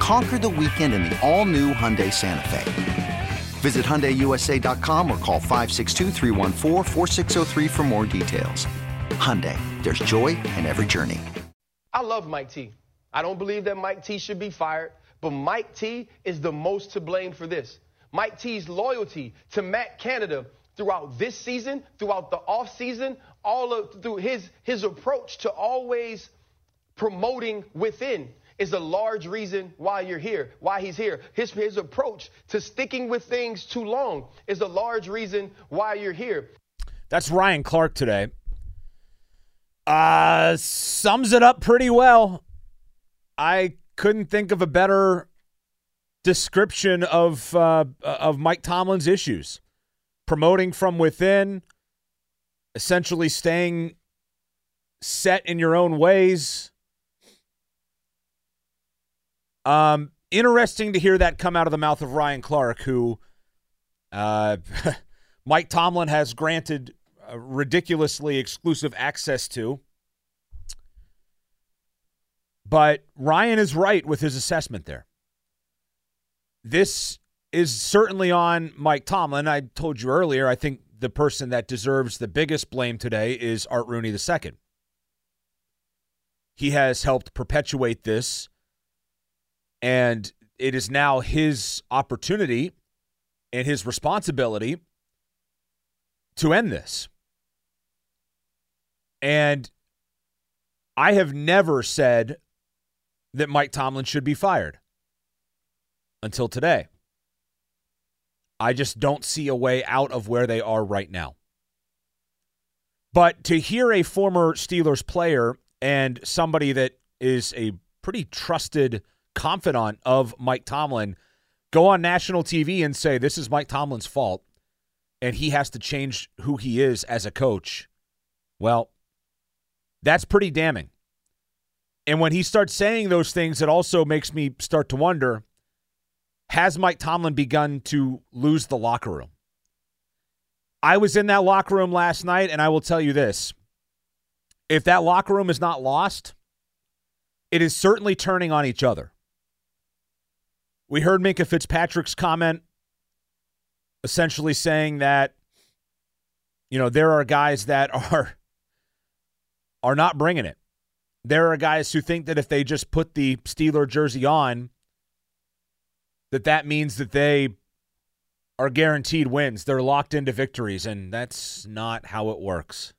Conquer the weekend in the all new Hyundai Santa Fe. Visit HyundaiUSA.com or call 562 for more details. Hyundai, there's joy in every journey. I love Mike T. I don't believe that Mike T should be fired, but Mike T is the most to blame for this. Mike T's loyalty to Matt Canada throughout this season, throughout the offseason, all of through his his approach to always promoting within is a large reason why you're here, why he's here. His, his approach to sticking with things too long is a large reason why you're here. That's Ryan Clark today. Uh, sums it up pretty well. I couldn't think of a better description of uh, of Mike Tomlin's issues. Promoting from within, essentially staying set in your own ways, um, interesting to hear that come out of the mouth of Ryan Clark, who uh, Mike Tomlin has granted uh, ridiculously exclusive access to. But Ryan is right with his assessment there. This is certainly on Mike Tomlin. I told you earlier, I think the person that deserves the biggest blame today is Art Rooney II. He has helped perpetuate this and it is now his opportunity and his responsibility to end this. And I have never said that Mike Tomlin should be fired until today. I just don't see a way out of where they are right now. But to hear a former Steelers player and somebody that is a pretty trusted confidant of Mike Tomlin go on national TV and say this is Mike Tomlin's fault and he has to change who he is as a coach. Well, that's pretty damning. And when he starts saying those things, it also makes me start to wonder has Mike Tomlin begun to lose the locker room? I was in that locker room last night, and I will tell you this if that locker room is not lost, it is certainly turning on each other. We heard Minkah Fitzpatrick's comment essentially saying that you know there are guys that are are not bringing it. There are guys who think that if they just put the Steeler jersey on that that means that they are guaranteed wins. They're locked into victories and that's not how it works.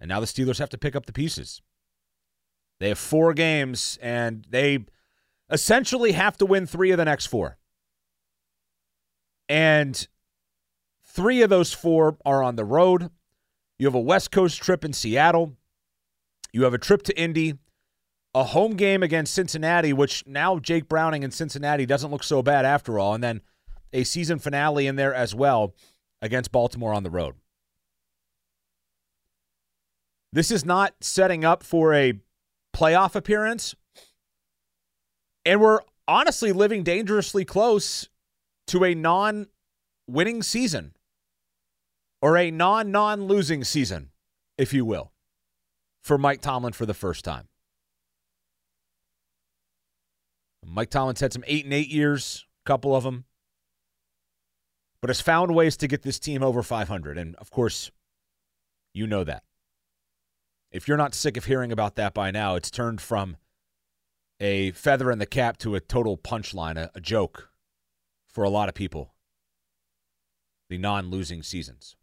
And now the Steelers have to pick up the pieces. They have 4 games and they essentially have to win three of the next four. And three of those four are on the road. You have a West Coast trip in Seattle. You have a trip to Indy, a home game against Cincinnati, which now Jake Browning in Cincinnati doesn't look so bad after all, and then a season finale in there as well against Baltimore on the road. This is not setting up for a playoff appearance, and we're honestly living dangerously close to a non winning season or a non non losing season, if you will, for Mike Tomlin for the first time. Mike Tomlin's had some eight and eight years, a couple of them, but has found ways to get this team over 500. And of course, you know that. If you're not sick of hearing about that by now, it's turned from a feather in the cap to a total punchline, a, a joke for a lot of people. The non losing seasons.